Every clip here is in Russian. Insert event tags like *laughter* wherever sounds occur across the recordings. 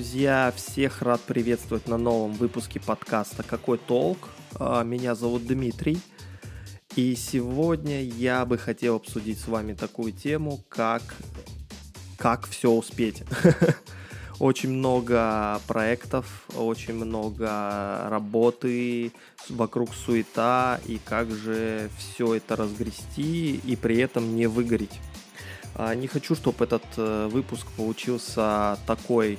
друзья! Всех рад приветствовать на новом выпуске подкаста «Какой толк?». А, меня зовут Дмитрий. И сегодня я бы хотел обсудить с вами такую тему, как как все успеть. *laughs* Очень много проектов, очень много работы, вокруг суета, и как же все это разгрести и при этом не выгореть. А, не хочу, чтобы этот э, выпуск получился такой,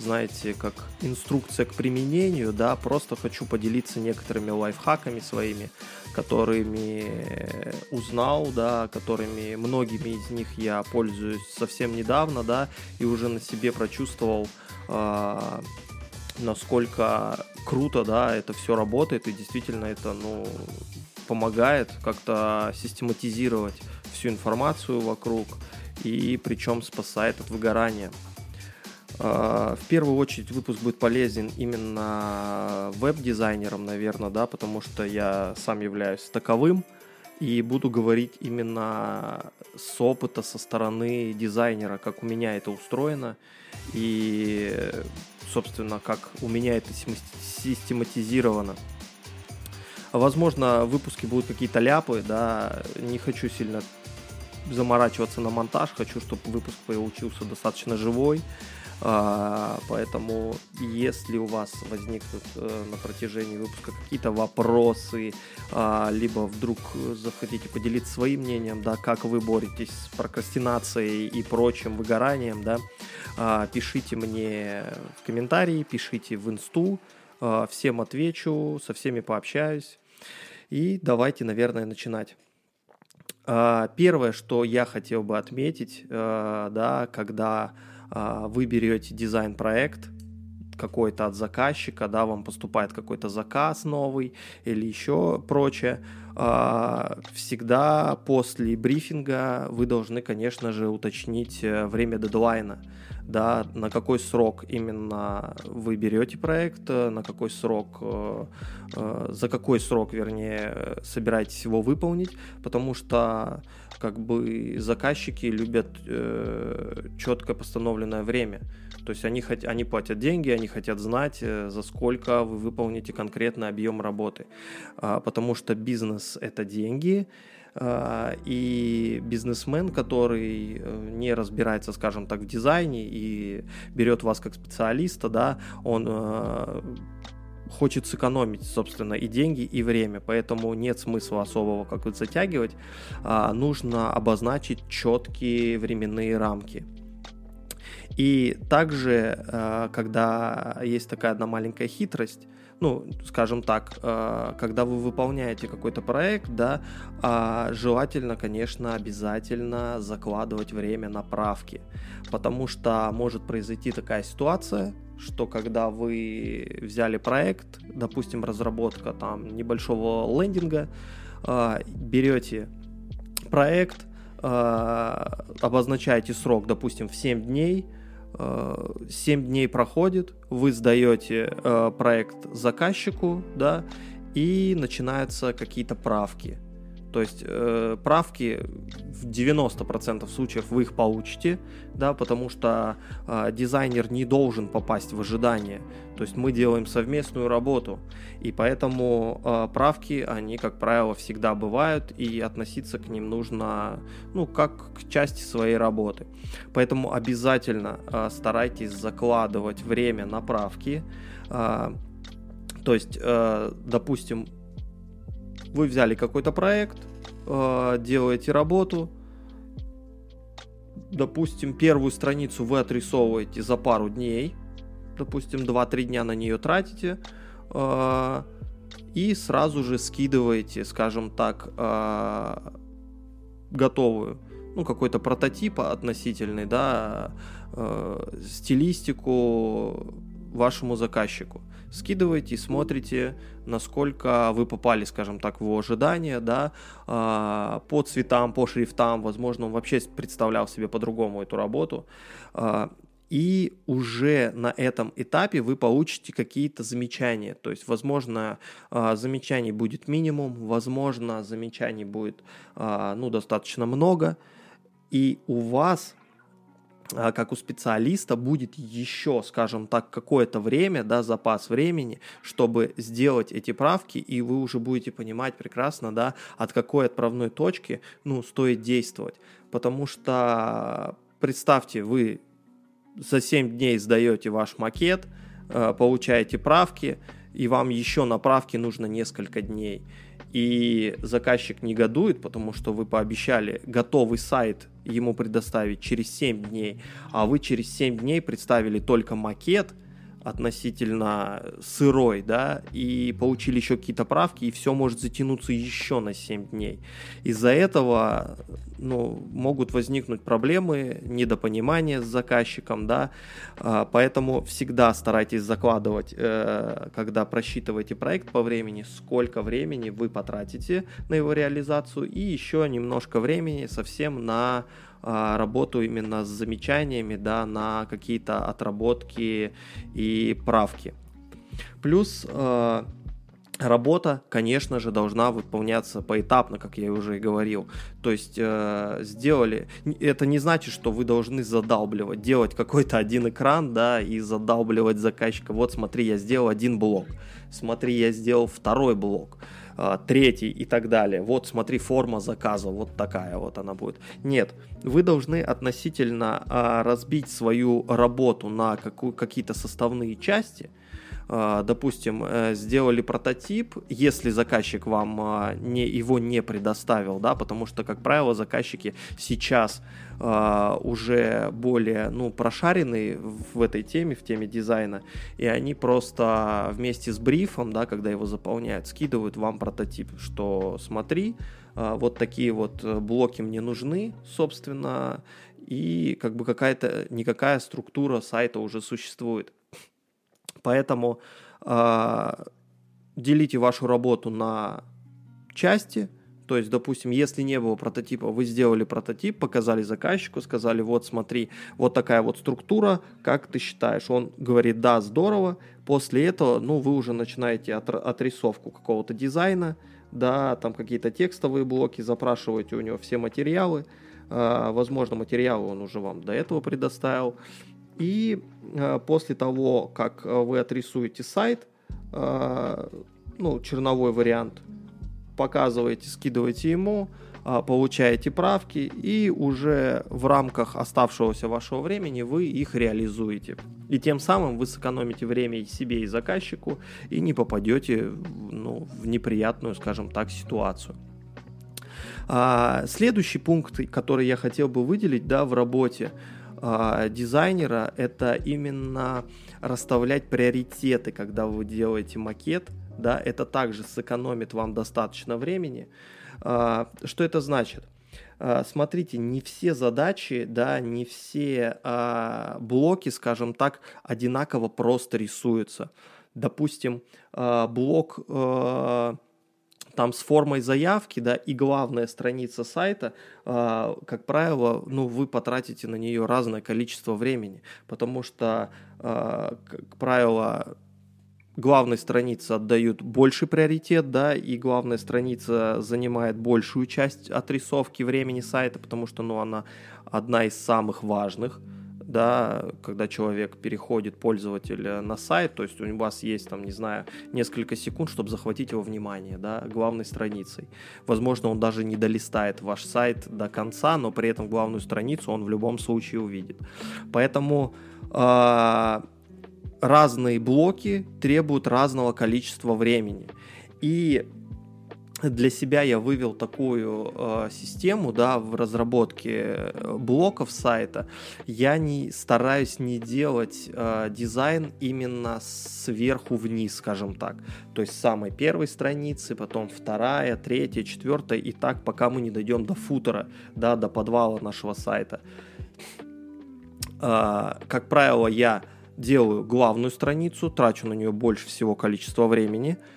знаете, как инструкция к применению, да, просто хочу поделиться некоторыми лайфхаками своими, которыми узнал, да, которыми многими из них я пользуюсь совсем недавно, да, и уже на себе прочувствовал, э, насколько круто, да, это все работает, и действительно это, ну, помогает как-то систематизировать всю информацию вокруг, и причем спасает от выгорания. А, в первую очередь выпуск будет полезен именно веб-дизайнерам, наверное, да, потому что я сам являюсь таковым и буду говорить именно с опыта со стороны дизайнера, как у меня это устроено. И, собственно, как у меня это систематизировано. Возможно, в выпуске будут какие-то ляпы, да, не хочу сильно заморачиваться на монтаж, хочу, чтобы выпуск получился достаточно живой, поэтому, если у вас возникнут э, на протяжении выпуска какие-то вопросы, а, либо вдруг захотите поделиться своим мнением, да, как вы боретесь с прокрастинацией и прочим выгоранием, да, а, пишите мне в комментарии, пишите в инсту, всем отвечу, со всеми пообщаюсь. И давайте, наверное, начинать. Первое, что я хотел бы отметить, э, да, когда а, вы берете дизайн-проект какой-то от заказчика, да, вам поступает какой-то заказ новый или еще прочее, а, всегда после брифинга вы должны, конечно же, уточнить э, время дедлайна, да, на какой срок именно вы берете проект, э, на какой срок, э, за какой срок, вернее, собираетесь его выполнить, потому что как бы заказчики любят четко постановленное время. То есть они, хот- они платят деньги, они хотят знать, за сколько вы выполните конкретный объем работы. А, потому что бизнес бизнес – это деньги, а, и бизнесмен, который э, не разбирается, скажем так, в дизайне и берет вас как специалиста, да, он э, хочет сэкономить, собственно, и деньги, и время, поэтому нет смысла особого как бы затягивать, а нужно обозначить четкие временные рамки. И также, э, когда есть такая одна маленькая хитрость – ну, скажем так, э, когда вы выполняете какой-то проект, да, а, желательно, конечно, обязательно закладывать время на правки, потому что может произойти такая ситуация, что когда вы взяли проект, допустим, разработка там небольшого лендинга, э, берете проект, э, обозначаете срок, допустим, в 7 дней, 7 дней проходит, вы сдаете проект заказчику, да, и начинаются какие-то правки. То есть э, правки в 90% случаев вы их получите, да, потому что э, дизайнер не должен попасть в ожидание. То есть мы делаем совместную работу, и поэтому э, правки, они, как правило, всегда бывают, и относиться к ним нужно, ну, как к части своей работы. Поэтому обязательно э, старайтесь закладывать время на правки. Э, то есть, э, допустим, вы взяли какой-то проект, э, делаете работу, допустим, первую страницу вы отрисовываете за пару дней, допустим, 2-3 дня на нее тратите, э, и сразу же скидываете, скажем так, э, готовую, ну, какой-то прототип относительный, да, стилистику вашему заказчику скидываете и смотрите, насколько вы попали, скажем так, в его ожидания, да, а, по цветам, по шрифтам, возможно, он вообще представлял себе по-другому эту работу. А, и уже на этом этапе вы получите какие-то замечания. То есть, возможно, а, замечаний будет минимум, возможно, замечаний будет ну, достаточно много. И у вас как у специалиста будет еще, скажем так, какое-то время, да, запас времени, чтобы сделать эти правки, и вы уже будете понимать прекрасно, да, от какой отправной точки, ну, стоит действовать. Потому что, представьте, вы за 7 дней сдаете ваш макет, а, получаете правки, и вам еще на правки нужно несколько дней и заказчик негодует, потому что вы пообещали готовый сайт ему предоставить через 7 дней, а вы через 7 дней представили только макет – относительно сырой, да, и получили еще какие-то правки, и все может затянуться еще на 7 дней. Из-за этого ну, могут возникнуть проблемы, недопонимание с заказчиком, да, а, поэтому всегда старайтесь закладывать, э, когда просчитываете проект по времени, сколько времени вы потратите на его реализацию, и еще немножко времени совсем на работу именно с замечаниями, да, на какие-то отработки и правки. Плюс а, Работа, конечно же, должна выполняться поэтапно, как я уже и говорил. То есть э, сделали, это не значит, что вы должны задалбливать, делать какой-то один экран, да, и задалбливать заказчика. Вот смотри, я сделал один блок, смотри, я сделал второй блок. А, третий и так далее. Вот смотри, форма заказа, вот такая вот она будет. Нет, вы должны относительно а, разбить свою работу на какую, какие-то составные части – а, допустим, э, сделали прототип, если заказчик вам а, не, его не предоставил, да, потому что, как правило, заказчики сейчас уже более, ну, прошаренные в этой теме, в теме дизайна, и они просто вместе с брифом, да, когда его заполняют, скидывают вам прототип, что смотри, вот такие вот э, блоки мне нужны, собственно, и как бы какая-то, никакая структура сайта уже существует. Поэтому э, делите вашу работу на части. То есть, допустим, если не было прототипа, вы сделали прототип, показали заказчику, сказали, вот смотри, вот такая вот структура, как ты считаешь? Он говорит, да, здорово. После этого, ну, вы уже начинаете от, отрисовку какого-то дизайна, да, там какие-то текстовые блоки, запрашиваете у него все материалы. Э, возможно, материалы он уже вам до этого предоставил. И э, после того, как э, вы отрисуете сайт, э, ну, черновой вариант, показываете, скидываете ему, получаете правки и уже в рамках оставшегося вашего времени вы их реализуете. И тем самым вы сэкономите время и себе, и заказчику, и не попадете ну, в неприятную, скажем так, ситуацию. А, следующий пункт, который я хотел бы выделить да, в работе, э, дизайнера это именно расставлять приоритеты, когда вы делаете макет, да, это также сэкономит вам достаточно времени. Э, что это значит? Э, смотрите, не все задачи, да, не все э, блоки, скажем так, одинаково просто рисуются. Допустим, э, блок э, там с формой заявки, да, и главная страница сайта, э, как правило, ну, вы потратите на нее разное количество времени, потому что, э, как правило, главной странице отдают больше приоритет, да, и главная страница занимает большую часть отрисовки времени сайта, потому что, ну, она одна из самых важных, да, когда человек переходит, пользователь, на сайт, то есть у вас есть, там, не знаю, несколько секунд, чтобы захватить его внимание, да, главной страницей. Возможно, он даже не долистает ваш сайт до конца, но при этом главную страницу он в любом случае увидит. Поэтому э, разные блоки требуют разного количества времени. И для себя я вывел такую э, систему, да, в разработке э, блоков сайта. Я не стараюсь не делать э, дизайн именно сверху вниз, скажем так. То есть самой первой страницы, потом вторая, третья, четвертая, и так, пока мы не дойдем до футера, да, до подвала нашего сайта. Э, как правило, я делаю главную страницу, трачу на нее больше всего количества времени –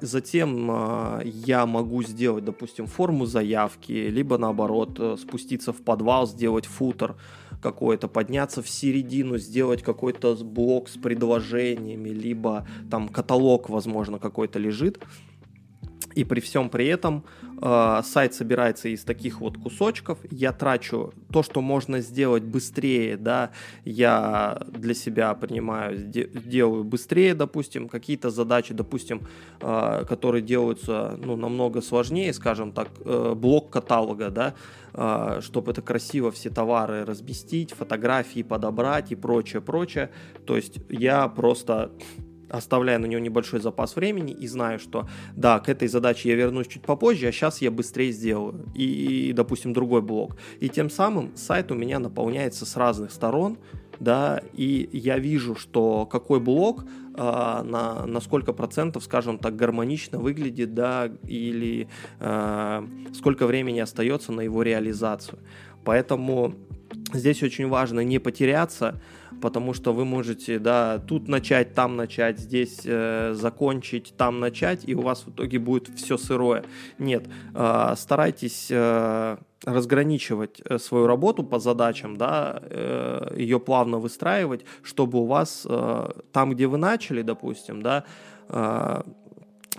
затем а, я могу сделать, допустим, форму заявки, либо наоборот э, спуститься в подвал, сделать футер какой-то, подняться в середину, сделать какой-то блок с предложениями, либо там каталог, возможно, какой-то лежит. И при всем при этом э, сайт собирается из таких вот кусочков. Я трачу то, что можно сделать быстрее, да, я для себя принимаю, делаю быстрее, допустим, какие-то задачи, допустим, э, которые делаются, ну, намного сложнее, скажем так, э, блок каталога, да, э, чтобы это красиво все товары разместить, фотографии подобрать и прочее, прочее. То есть я просто оставляя на него небольшой запас времени и знаю, что да, к этой задаче я вернусь чуть попозже, а сейчас я быстрее сделаю. И, допустим, другой блок. И тем самым сайт у меня наполняется с разных сторон, да, и я вижу, что какой блок э, на, на сколько процентов, скажем так, гармонично выглядит, да, или э, сколько времени остается на его реализацию. Поэтому здесь очень важно не потеряться, потому что вы можете, да, тут начать, там начать, здесь э, закончить, там начать, и у вас в итоге будет все сырое. Нет, э, старайтесь э, разграничивать э, свою работу по задачам, да, э, ее плавно выстраивать, чтобы у вас э, там, где вы начали, допустим, да,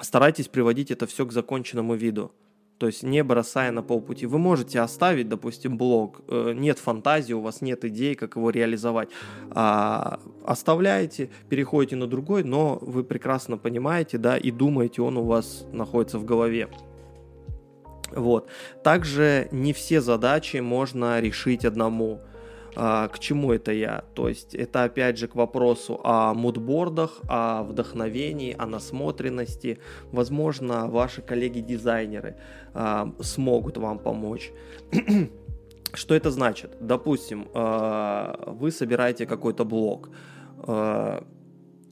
старайтесь приводить это все к законченному виду то есть не бросая на полпути. Вы можете оставить, допустим, блог, э, нет фантазии, у вас нет идей, как его реализовать. А, оставляете, переходите на другой, но вы прекрасно понимаете, да, и думаете, он у вас находится в голове. Вот. Также не все задачи можно решить одному. А, к чему это я? То есть это опять же к вопросу о мудбордах, о вдохновении, о насмотренности. Возможно, ваши коллеги-дизайнеры а, смогут вам помочь. *clears throat* Что это значит? Допустим, а, вы собираете какой-то блог, а,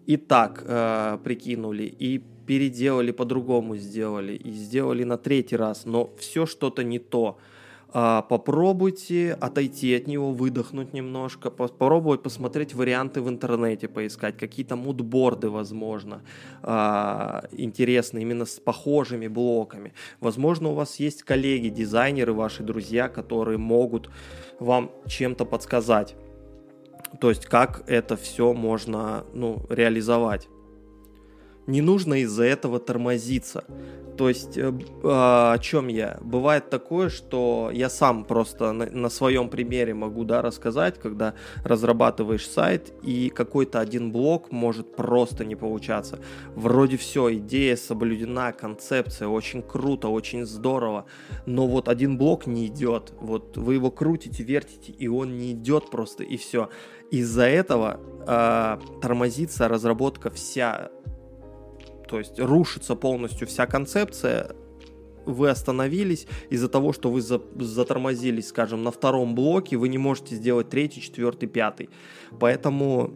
и так а, прикинули, и переделали по-другому сделали, и сделали на третий раз, но все что-то не то – попробуйте отойти от него, выдохнуть немножко, попробовать посмотреть варианты в интернете, поискать какие-то мудборды, возможно, а, интересные, именно с похожими блоками. Возможно, у вас есть коллеги, дизайнеры, ваши друзья, которые могут вам чем-то подсказать. То есть, как это все можно ну, реализовать. Не нужно из-за этого тормозиться. То есть, э, а, о чем я? Бывает такое, что я сам просто на, на своем примере могу да, рассказать, когда разрабатываешь сайт, и какой-то один блок может просто не получаться. Вроде все, идея соблюдена, концепция, очень круто, очень здорово, но вот один блок не идет. Вот вы его крутите, вертите, и он не идет просто, и все. Из-за этого э, тормозится разработка вся то есть рушится полностью вся концепция, вы остановились из-за того, что вы за, затормозились, скажем, на втором блоке, вы не можете сделать третий, четвертый, пятый. Поэтому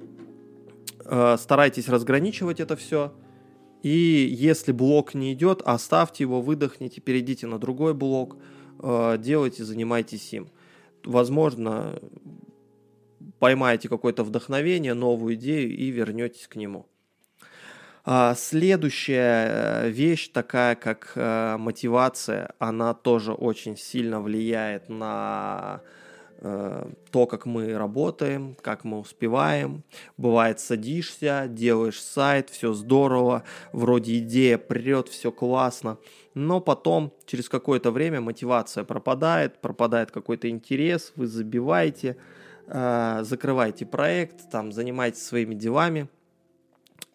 э, старайтесь разграничивать это все. И если блок не идет, оставьте его, выдохните, перейдите на другой блок, э, делайте, занимайтесь им. Возможно, поймаете какое-то вдохновение, новую идею и вернетесь к нему. А, следующая э, вещь, такая как э, мотивация, она тоже очень сильно влияет на э, то, как мы работаем, как мы успеваем. Бывает, садишься, делаешь сайт, все здорово, вроде идея прет, все классно, но потом через какое-то время мотивация пропадает, пропадает какой-то интерес, вы забиваете, закрываете проект, там занимаетесь своими делами –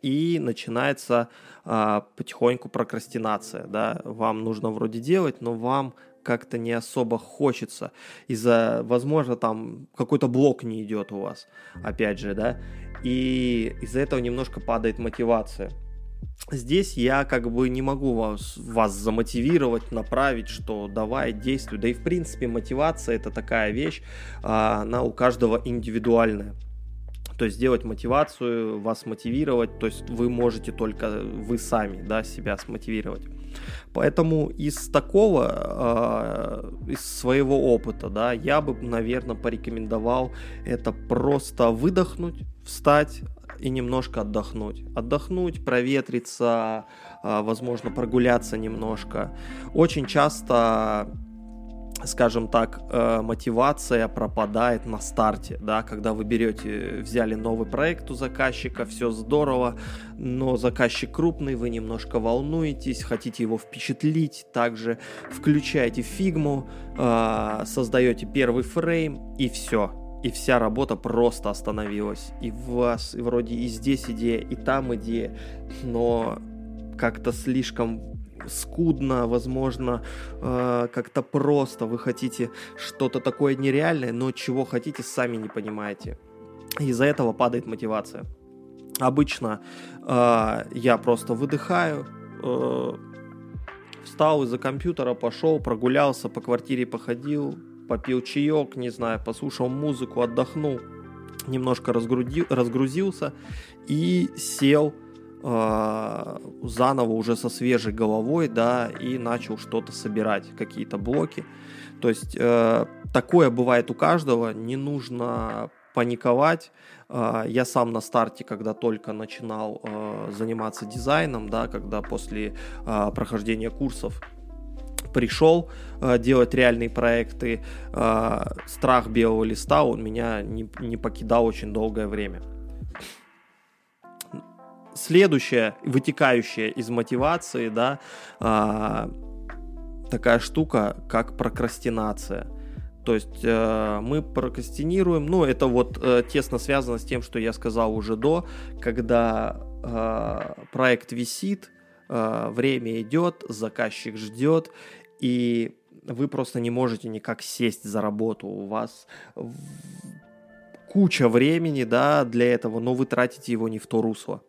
и начинается а, потихоньку прокрастинация, да, вам нужно вроде делать, но вам как-то не особо хочется из-за, возможно, там какой-то блок не идет у вас, опять же, да, и из-за этого немножко падает мотивация. Здесь я как бы не могу вас, вас замотивировать, направить, что давай, действуй. Да и в принципе мотивация это такая вещь, а, она у каждого индивидуальная то есть сделать мотивацию, вас мотивировать, то есть вы можете только вы сами, да, себя смотивировать. Поэтому из такого, э, из своего опыта, да, я бы, наверное, порекомендовал это просто выдохнуть, встать и немножко отдохнуть. Отдохнуть, проветриться, э, возможно, прогуляться немножко. Очень часто скажем так, э, мотивация пропадает на старте, да, когда вы берете, взяли новый проект у заказчика, все здорово, но заказчик крупный, вы немножко волнуетесь, хотите его впечатлить, также включаете фигму, э, создаете первый фрейм и все, и вся работа просто остановилась. И в вас, и вроде и здесь идея, и там идея, но как-то слишком скудно, возможно, э, как-то просто. Вы хотите что-то такое нереальное, но чего хотите, сами не понимаете. Из-за этого падает мотивация. Обычно э, я просто выдыхаю, э, встал из-за компьютера, пошел, прогулялся, по квартире походил, попил чаек, не знаю, послушал музыку, отдохнул, немножко разгрузил, разгрузился и сел заново уже со свежей головой, да, и начал что-то собирать, какие-то блоки. То есть э, такое бывает у каждого, не нужно паниковать. Э, я сам на старте, когда только начинал э, заниматься дизайном, да, когда после э, прохождения курсов пришел э, делать реальные проекты, э, страх белого листа он меня не, не покидал очень долгое время следующая, вытекающая из мотивации, да, а, такая штука, как прокрастинация. То есть э, мы прокрастинируем, ну это вот э, тесно связано с тем, что я сказал уже до, когда э, проект висит, э, время идет, заказчик ждет, и вы просто не можете никак сесть за работу, у вас куча времени, да, для этого, но вы тратите его не в то русло.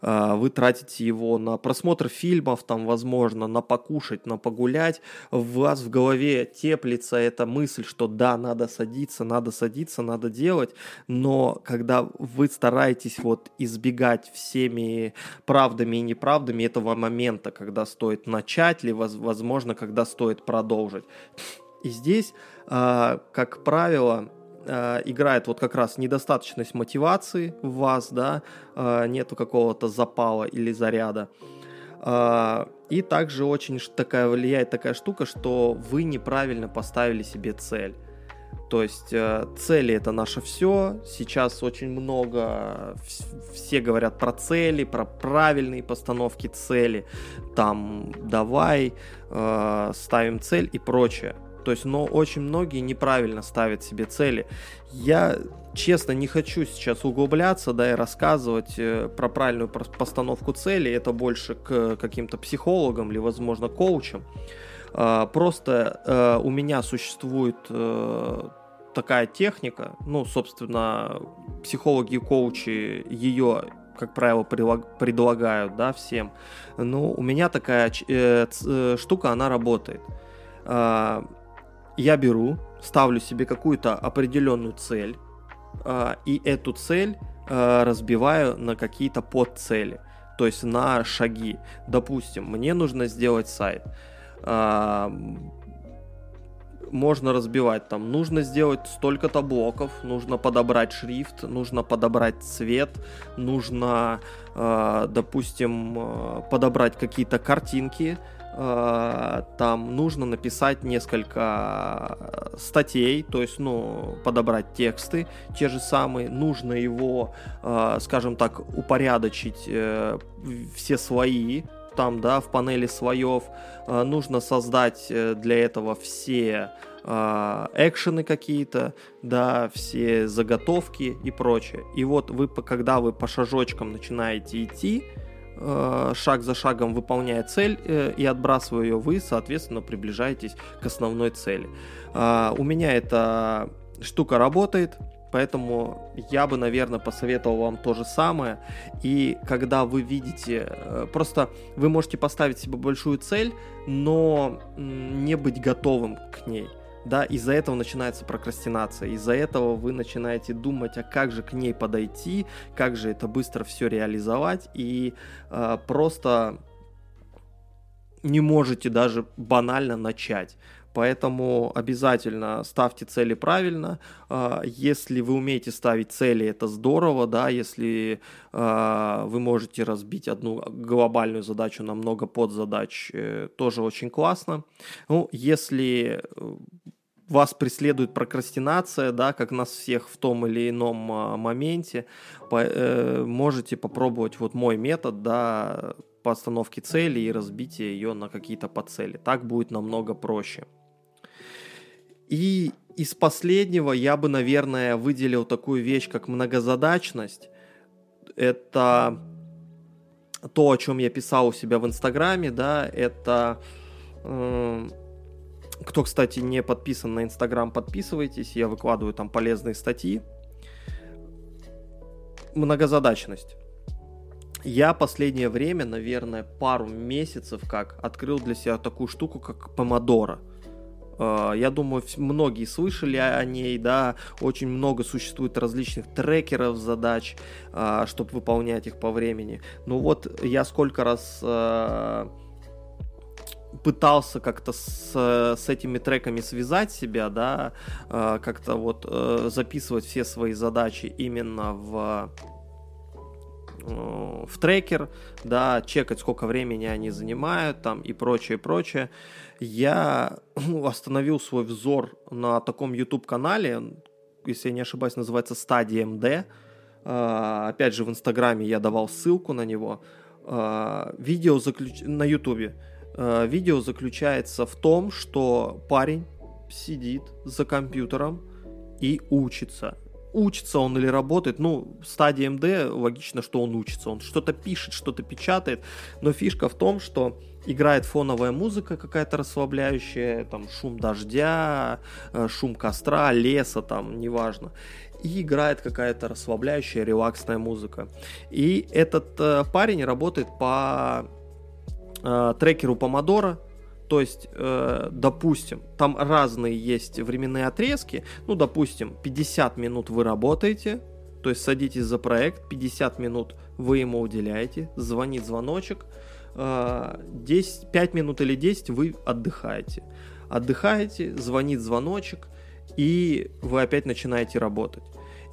А, вы тратите его на просмотр фильмов, там, возможно, на покушать, на погулять, у вас в голове теплится эта мысль, что да, надо садиться, надо садиться, надо делать, но когда вы стараетесь вот избегать всеми правдами и неправдами этого момента, когда стоит начать, или, возможно, когда стоит продолжить. И здесь, а, как правило, э, играет вот как раз недостаточность мотивации в вас, да, э, нету какого-то запала или заряда. Э, и также очень такая влияет такая штука, что вы неправильно поставили себе цель. То есть цели это наше все. Сейчас очень много, все говорят про цели, про правильные постановки цели. Там давай ставим цель и прочее. То есть, но очень многие неправильно ставят себе цели. Я, честно, не хочу сейчас углубляться, да, и рассказывать э, про правильную постановку цели. Это больше к каким-то психологам или, возможно, коучам. Э, просто э, у меня существует э, такая техника, ну, собственно, психологи и коучи ее как правило, предлагают, да, всем. Ну, у меня такая э, штука, она работает. Э, я беру, ставлю себе какую-то определенную цель, э, и эту цель э, разбиваю на какие-то подцели, то есть на шаги. Допустим, мне нужно сделать сайт. Э, можно разбивать там, нужно сделать столько-то блоков, нужно подобрать шрифт, нужно подобрать цвет, нужно, допустим, подобрать какие-то картинки, там нужно написать несколько э, статей, то есть, ну, подобрать тексты те же самые, нужно его, э, скажем так, упорядочить все свои, там, да, в панели слоев, нужно создать для этого все экшены какие-то, да, все заготовки и прочее. И вот вы, когда вы по шажочкам начинаете идти, Э, шаг за шагом выполняя цель э, и отбрасывая ее, вы, соответственно, приближаетесь к основной цели. А, у меня эта штука работает, Поэтому я бы, наверное, посоветовал вам то же самое. И когда вы видите, э, просто вы можете поставить себе большую цель, но не быть готовым к ней да, из-за этого начинается прокрастинация, из-за этого вы начинаете думать, а как же к ней подойти, как же это быстро все реализовать, и э, просто не можете даже банально начать. Поэтому обязательно ставьте цели правильно. А, если вы умеете ставить цели, это здорово, да, если а, вы можете разбить одну глобальную задачу на много подзадач, э, тоже очень классно. Ну, если вас преследует прокрастинация, да, как нас всех в том или ином а, моменте, по, э, можете попробовать вот мой метод, да, постановки цели и разбития ее на какие-то подцели. Так будет намного проще. И из последнего я бы, наверное, выделил такую вещь, как многозадачность. Это то, о чем я писал у себя в Инстаграме, да, это... Э, кто, кстати, не подписан на Инстаграм, подписывайтесь, я выкладываю там полезные статьи. Многозадачность. Я последнее время, наверное, пару месяцев как открыл для себя такую штуку, как помодоро. А, я думаю, многие слышали о ней, да, очень много существует различных трекеров задач, а, чтобы выполнять их по времени. Ну вот, я сколько раз а, пытался как-то с, с этими треками связать себя, да, как-то вот записывать все свои задачи именно в Э, в трекер, да, чекать, сколько времени они занимают там и прочее, прочее. Я *clears throat* остановил свой взор на таком YouTube-канале, если я не ошибаюсь, называется Стадия МД. Э, опять же, в Инстаграме я давал ссылку на него. Э, видео заключ... на YouTube. Видео заключается в том, что парень сидит за компьютером и учится. Учится он или работает, ну, стадия МД, логично, что он учится, он что-то пишет, что-то печатает, но фишка в том, что играет фоновая музыка какая-то расслабляющая, там, шум дождя, э, шум костра, леса, там, неважно, и играет какая-то расслабляющая, релаксная музыка. И этот э, парень работает по э, трекеру Помодора, то есть, э, допустим, там разные есть временные отрезки. Ну, допустим, 50 минут вы работаете, то есть садитесь за проект, 50 минут вы ему уделяете, звонит звоночек, э, 10, 5 минут или 10 вы отдыхаете. Отдыхаете, звонит звоночек, и вы опять начинаете работать.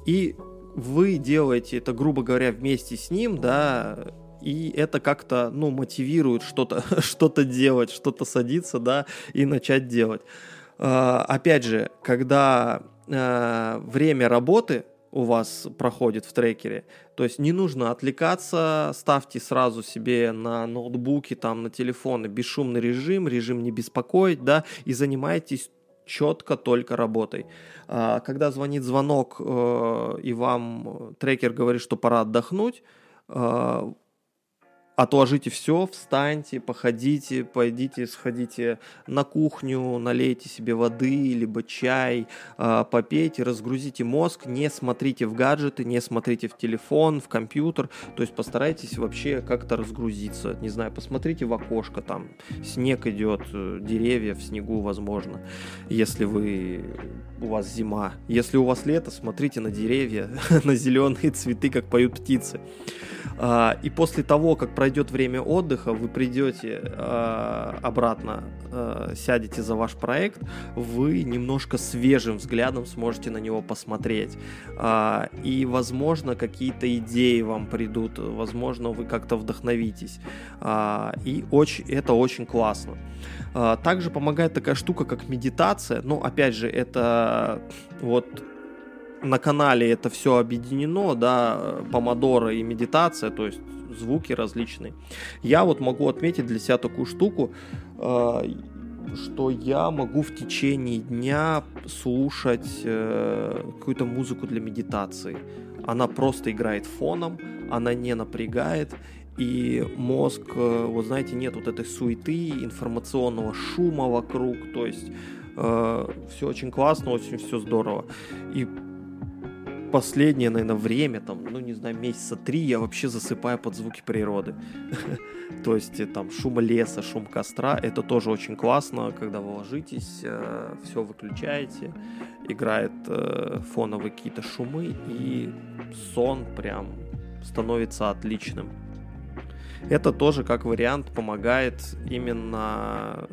И вы делаете это, грубо говоря, вместе с ним, да, и это как-то, ну, мотивирует что-то *laughs* что делать, что-то садиться, да, и начать делать. Uh, опять же, когда uh, время работы у вас проходит в трекере, то есть не нужно отвлекаться, ставьте сразу себе на ноутбуке, там, на телефоны бесшумный режим, режим не беспокоить, да, и занимайтесь четко только работой. Uh, когда звонит звонок, э, и вам трекер говорит, что пора отдохнуть, отложите все, встаньте, походите, пойдите, сходите на кухню, налейте себе воды, либо чай, а, попейте, разгрузите мозг, не смотрите в гаджеты, не смотрите в телефон, в компьютер, то есть постарайтесь вообще как-то разгрузиться, не знаю, посмотрите в окошко, там снег идет, э, деревья в снегу, возможно, если вы, у вас зима, если у вас лето, смотрите на деревья, *laughs* на зеленые цветы, как поют птицы. А, и после того, как пройдет время отдыха, вы придете а, обратно, а, сядете за ваш проект, вы немножко свежим взглядом сможете на него посмотреть. И, возможно, какие-то идеи вам придут, возможно, вы как-то вдохновитесь. И очень, это очень классно. Также помогает такая штука, как медитация. Ну, опять же, это вот на канале это все объединено, да, помодоро и медитация, то есть звуки различные. Я вот могу отметить для себя такую штуку, э, что я могу в течение дня слушать э, какую-то музыку для медитации. Она просто играет фоном, она не напрягает, и мозг, э, вот знаете, нет вот этой суеты, информационного шума вокруг, то есть э, все очень классно, очень все здорово. И последнее, наверное, время, там, ну, не знаю, месяца три я вообще засыпаю под звуки природы. *laughs* То есть э, там шум леса, шум костра, это тоже очень классно, когда вы ложитесь, э, все выключаете, играет э, фоновые какие-то шумы, и сон прям становится отличным. Это тоже как вариант помогает именно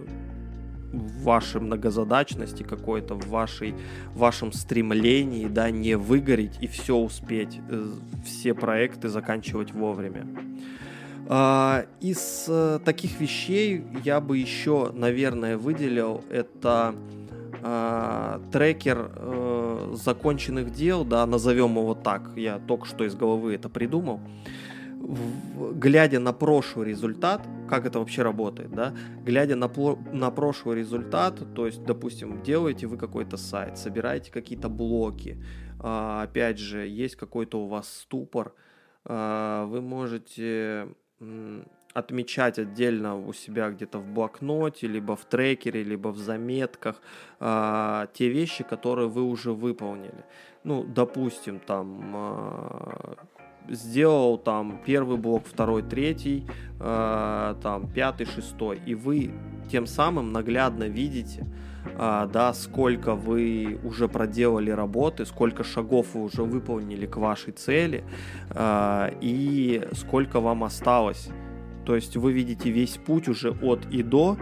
в вашей многозадачности какой-то, в, вашей, в вашем стремлении, да, не выгореть и все успеть, э, все проекты заканчивать вовремя. А, из э, таких вещей я бы еще, наверное, выделил. Это а, трекер э, законченных дел, да, назовем его так, я только что из головы это придумал глядя на прошлый результат, как это вообще работает, да, глядя на, на прошлый результат, то есть, допустим, делаете вы какой-то сайт, собираете какие-то блоки, а, опять же, есть какой-то у вас ступор, а, вы можете отмечать отдельно у себя где-то в блокноте, либо в трекере, либо в заметках а, те вещи, которые вы уже выполнили. Ну, допустим, там сделал там первый блок, второй, третий, э, там пятый, шестой, и вы тем самым наглядно видите, э, да, сколько вы уже проделали работы, сколько шагов вы уже выполнили к вашей цели э, и сколько вам осталось. То есть вы видите весь путь уже от и до,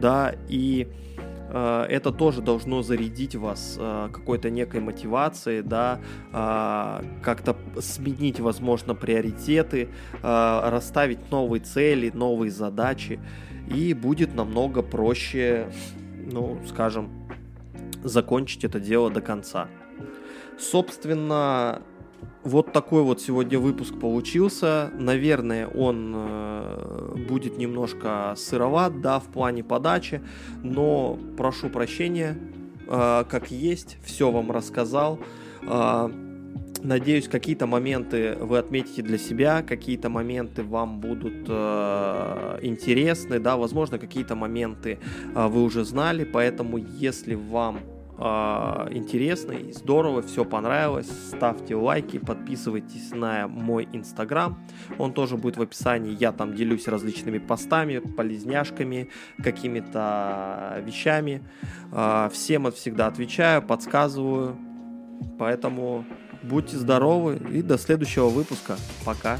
да, и Э, это тоже должно зарядить вас э, какой-то некой мотивацией, да, э, как-то сменить, возможно, приоритеты, расставить новые цели, новые задачи, и будет намного проще, ну, скажем, закончить это дело до конца. Собственно, вот такой вот сегодня выпуск получился. Наверное, он э, будет немножко сыроват, да, в плане подачи, но прошу прощения, э, как есть, все вам рассказал. Э, надеюсь, какие-то моменты вы отметите для себя, какие-то моменты вам будут э, интересны, да, возможно, какие-то моменты э, вы уже знали, поэтому если вам интересно и здорово, все понравилось, ставьте лайки, подписывайтесь на мой инстаграм, он тоже будет в описании, я там делюсь различными постами, полезняшками, какими-то вещами, э, всем от всегда отвечаю, подсказываю, поэтому будьте здоровы и до следующего выпуска, пока.